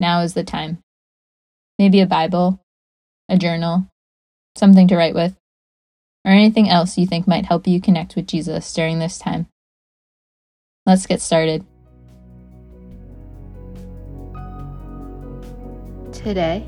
now is the time. Maybe a Bible, a journal, something to write with, or anything else you think might help you connect with Jesus during this time. Let's get started. Today,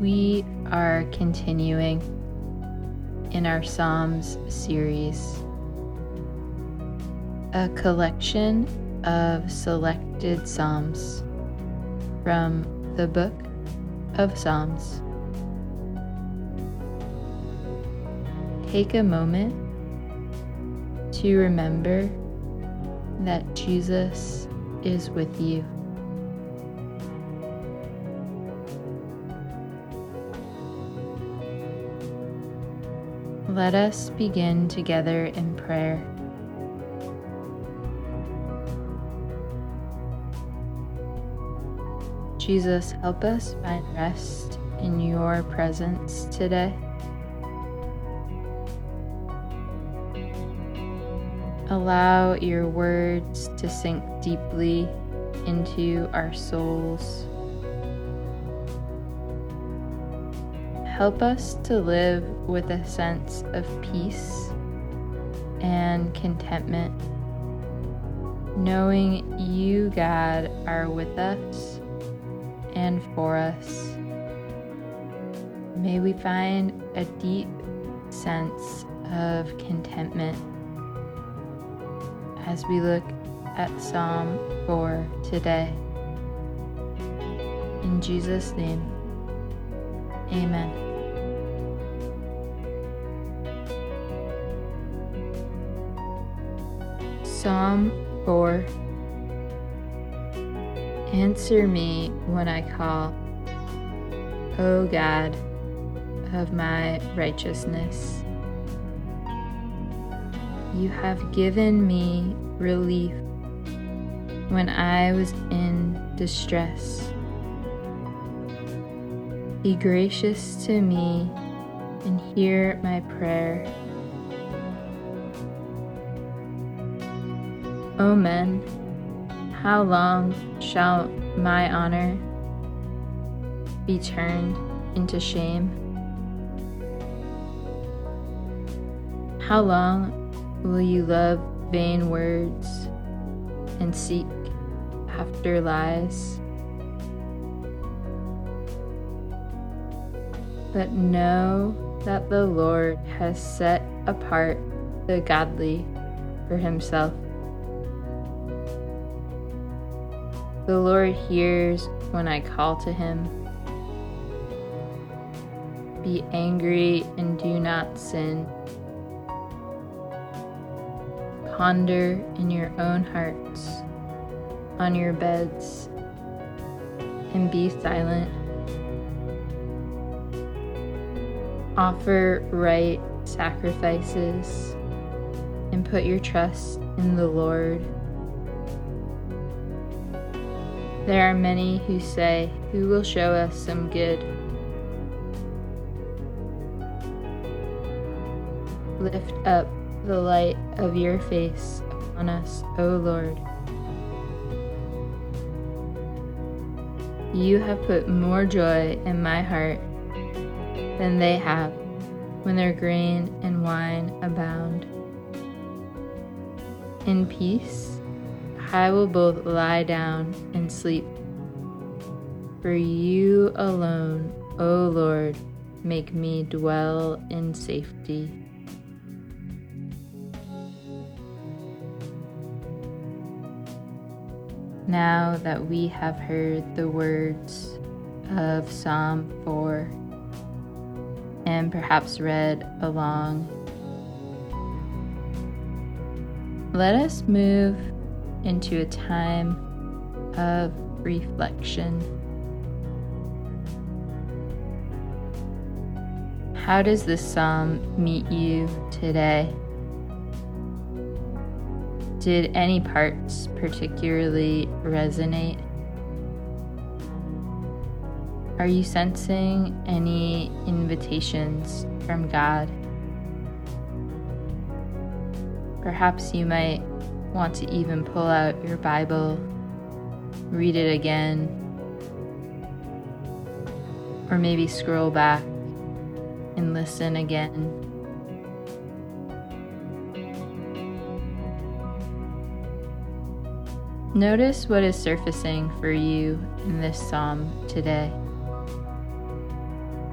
we are continuing in our Psalms series, a collection of selected Psalms from the book of Psalms. Take a moment to remember that Jesus is with you. Let us begin together in prayer. Jesus, help us find rest in your presence today. Allow your words to sink deeply into our souls. Help us to live with a sense of peace and contentment, knowing you, God, are with us and for us. May we find a deep sense of contentment as we look at Psalm 4 today. In Jesus' name, amen. Psalm 4 Answer me when I call, O God of my righteousness. You have given me relief when I was in distress. Be gracious to me and hear my prayer. O men, how long shall my honor be turned into shame? How long will you love vain words and seek after lies? But know that the Lord has set apart the godly for himself. The Lord hears when I call to him. Be angry and do not sin. Ponder in your own hearts, on your beds, and be silent. Offer right sacrifices and put your trust in the Lord. There are many who say, Who will show us some good? Lift up the light of your face upon us, O Lord. You have put more joy in my heart than they have when their grain and wine abound. In peace, I will both lie down and sleep. For you alone, O Lord, make me dwell in safety. Now that we have heard the words of Psalm 4 and perhaps read along, let us move into a time of reflection. How does this psalm meet you today? Did any parts particularly resonate? Are you sensing any invitations from God? Perhaps you might want to even pull out your Bible, read it again, or maybe scroll back and listen again. Notice what is surfacing for you in this psalm today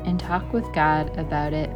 and talk with God about it.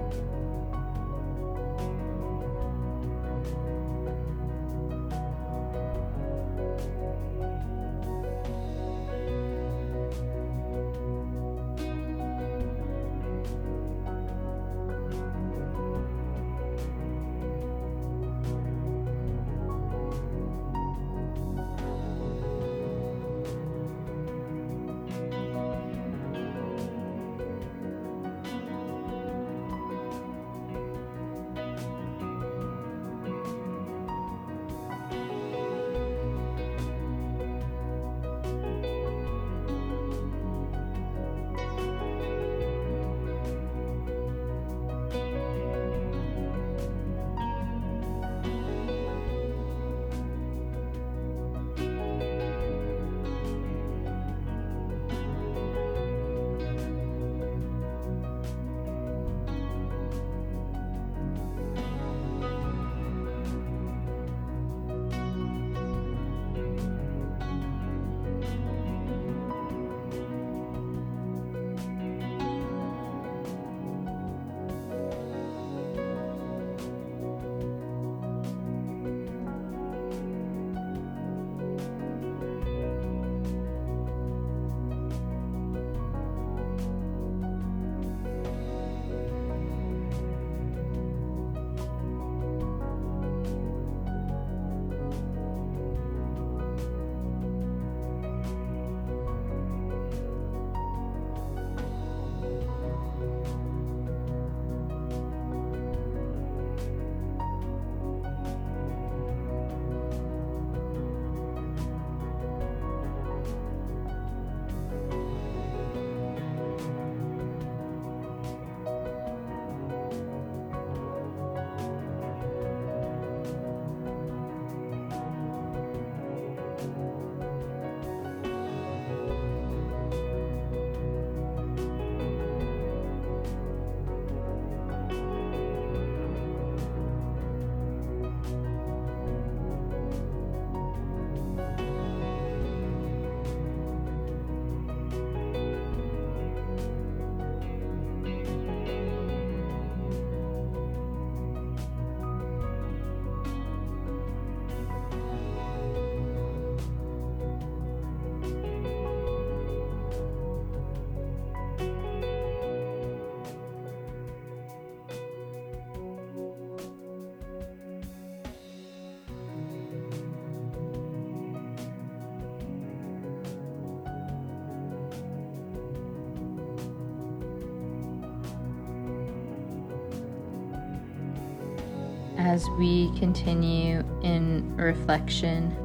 As we continue in reflection.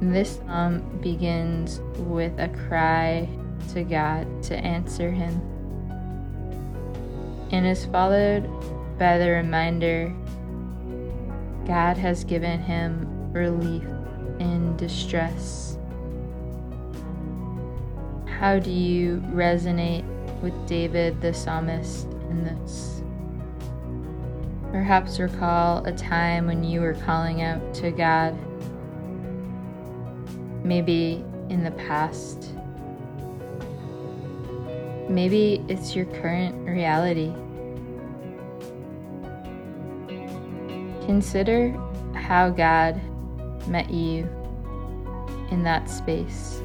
This psalm begins with a cry to God to answer Him and is followed by the reminder God has given him relief in distress. How do you resonate with David the psalmist in this? Perhaps recall a time when you were calling out to God. Maybe in the past. Maybe it's your current reality. Consider how God met you in that space.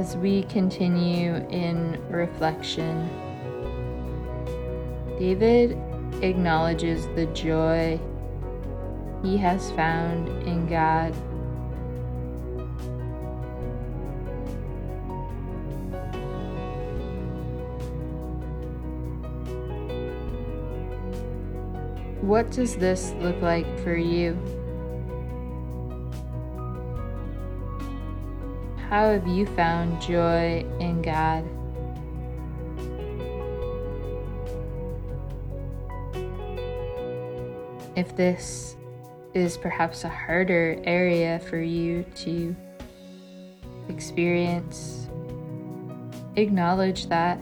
As we continue in reflection, David acknowledges the joy he has found in God. What does this look like for you? How have you found joy in God? If this is perhaps a harder area for you to experience, acknowledge that.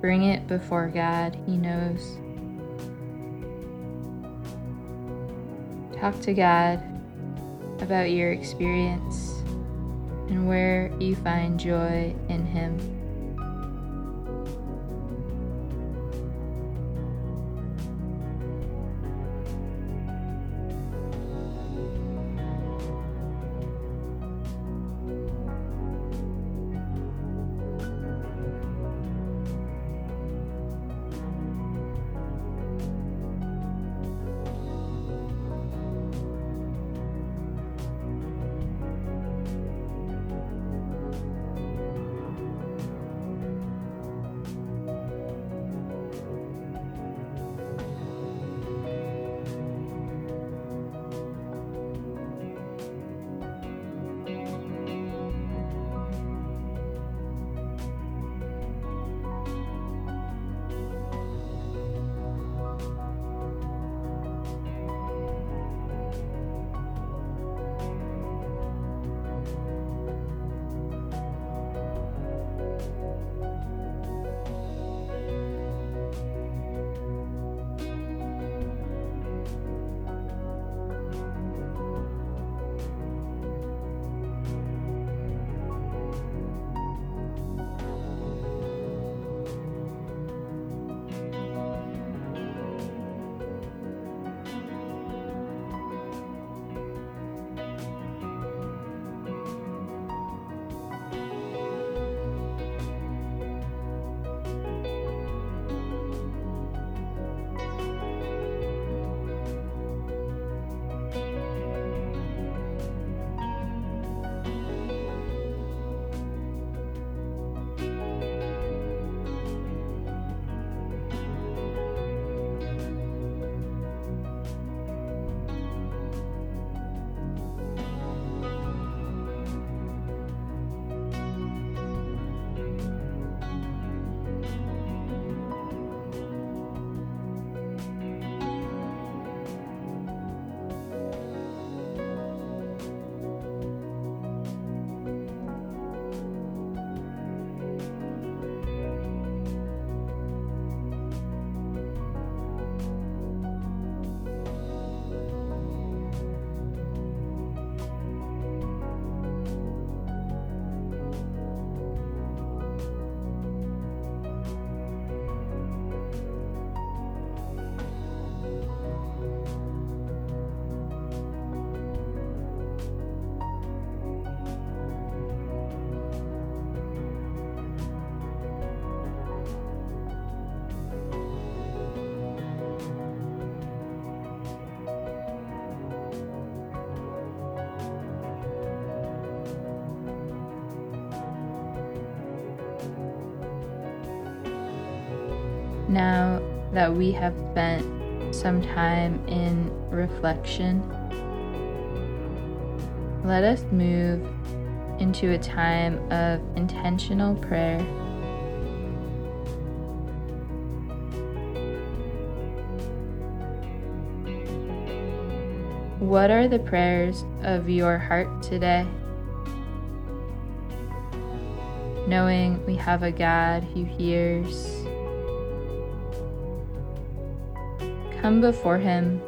Bring it before God. He knows. Talk to God about your experience and where you find joy in Him. That we have spent some time in reflection, let us move into a time of intentional prayer. What are the prayers of your heart today? Knowing we have a God who hears Come before Him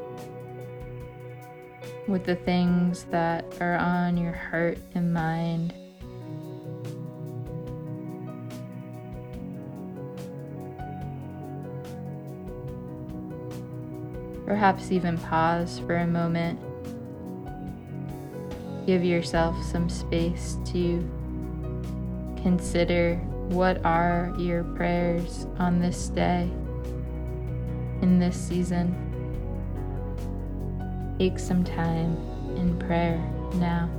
with the things that are on your heart and mind. Perhaps even pause for a moment. Give yourself some space to consider what are your prayers on this day, in this season. Take some time in prayer now.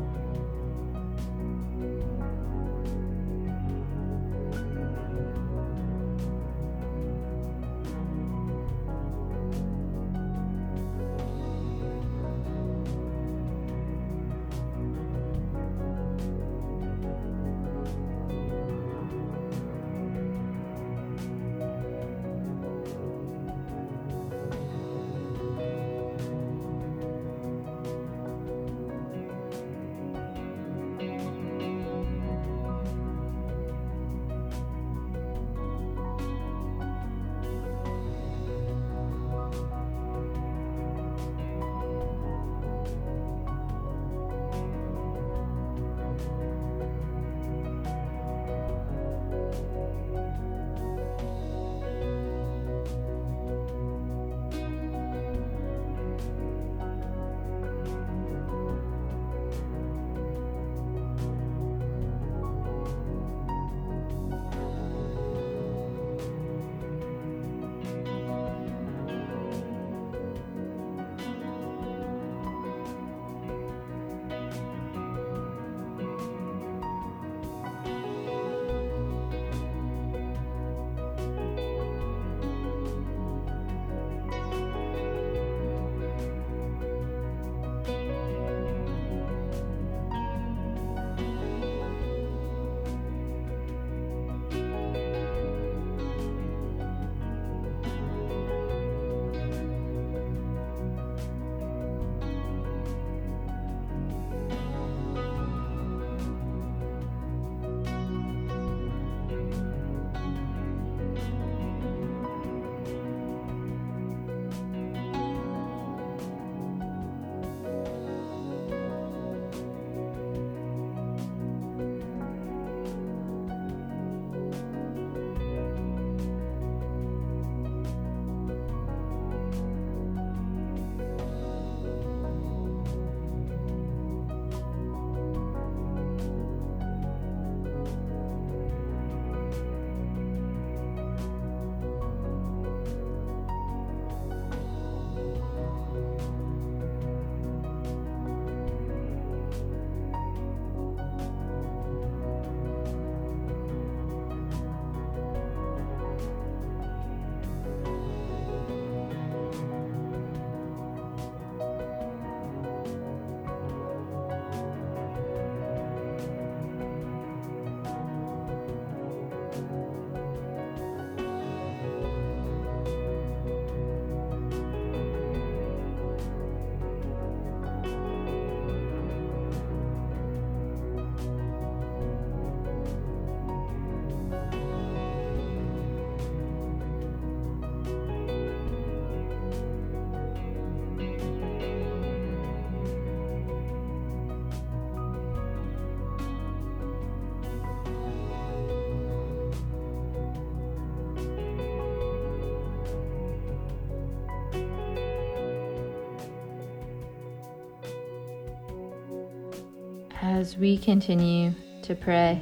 As we continue to pray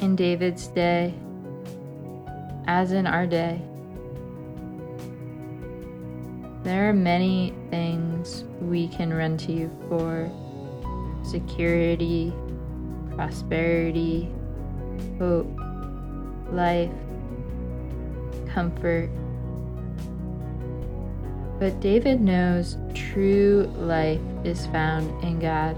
in David's day, as in our day. There are many things we can run to you for security, prosperity, hope, life, comfort. But David knows true life is found in God.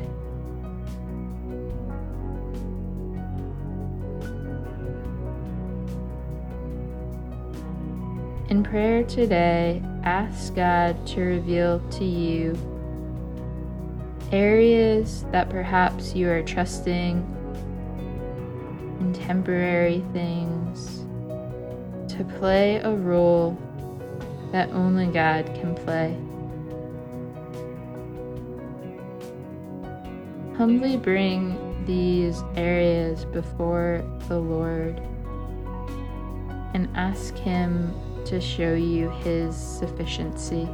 In prayer today, ask God to reveal to you areas that perhaps you are trusting in temporary things to play a role that only God can play. Humbly bring these areas before the Lord and ask Him to show you His sufficiency.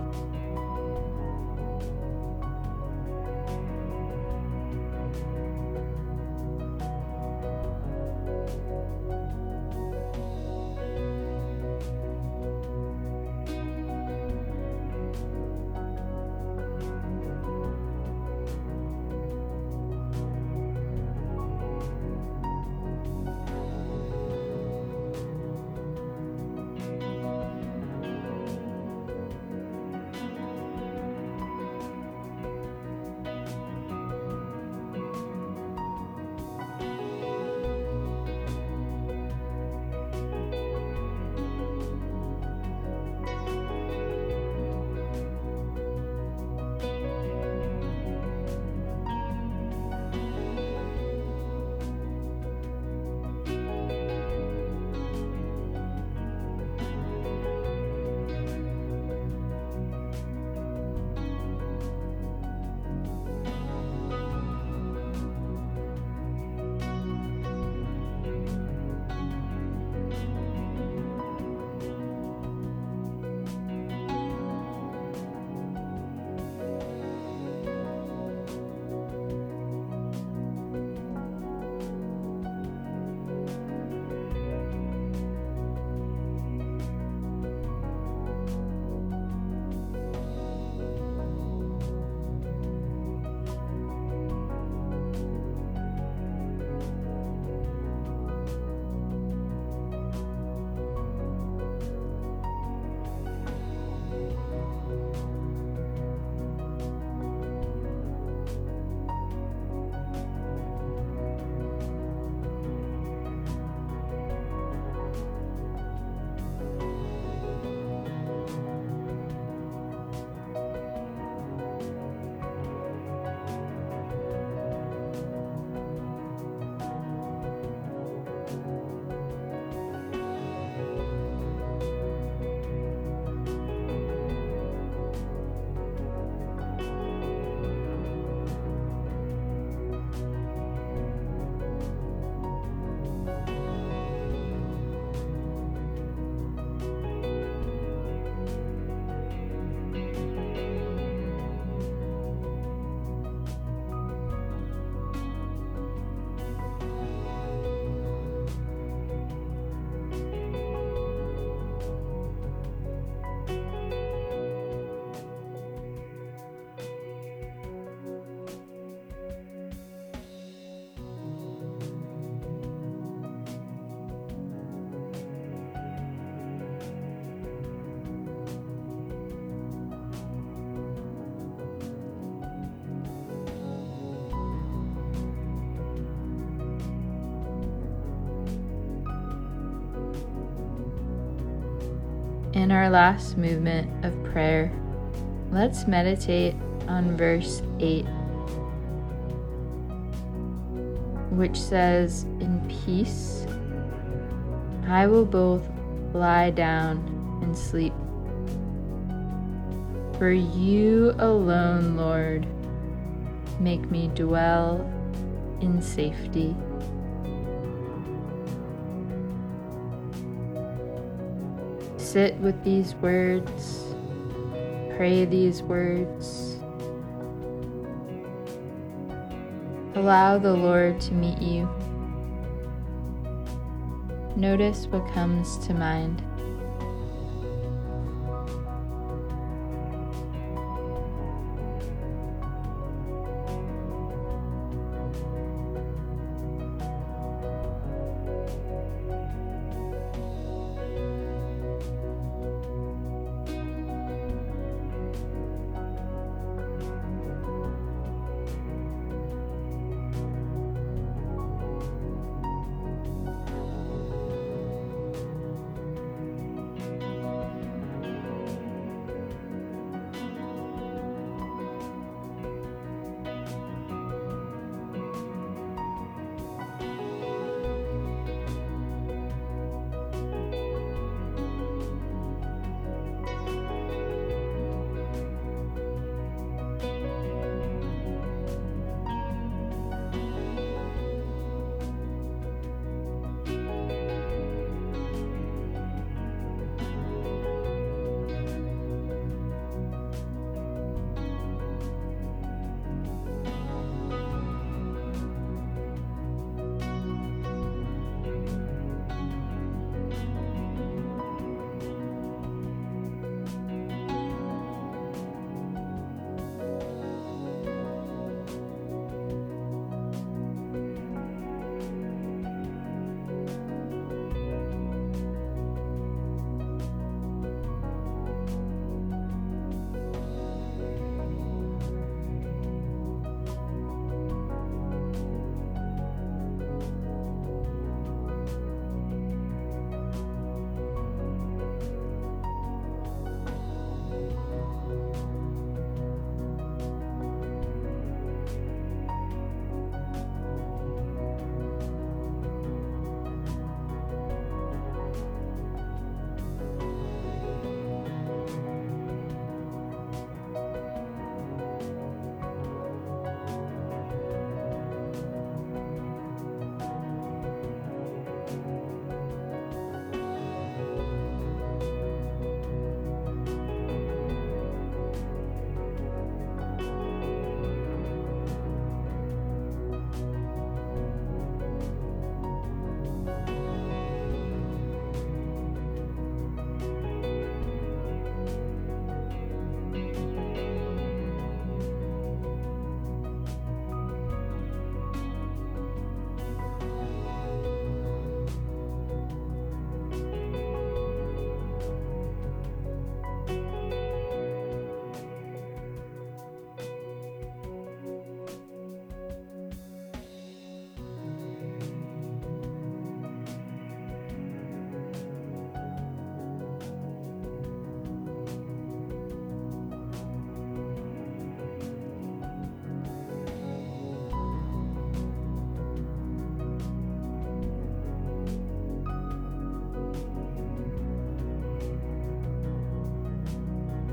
In our last movement of prayer, let's meditate on verse 8, which says, In peace I will both lie down and sleep. For you alone, Lord, make me dwell in safety. Sit with these words, pray these words. Allow the Lord to meet you. Notice what comes to mind.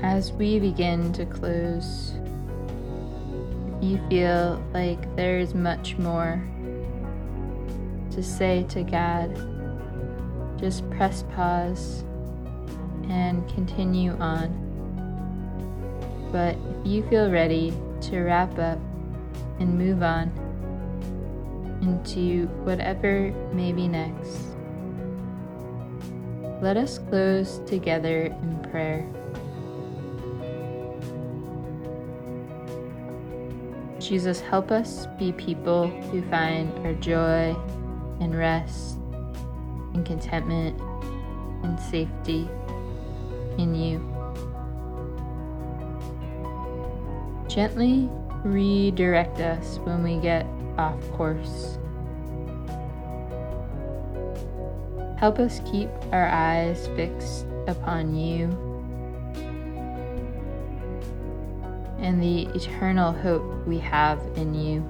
As we begin to close, you feel like there is much more to say to God, just press pause and continue on. But if you feel ready to wrap up and move on into whatever may be next, let us close together in prayer. Jesus, help us be people who find our joy and rest and contentment and safety in you. Gently redirect us when we get off course. Help us keep our eyes fixed upon you and the eternal hope we have in you.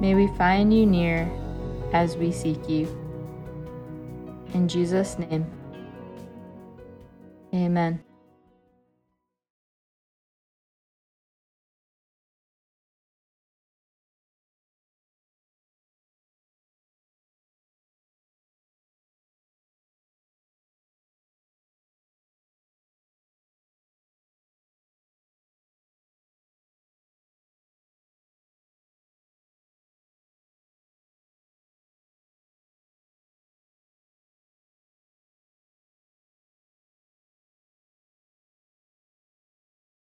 May we find you near as we seek you. In Jesus' name, amen.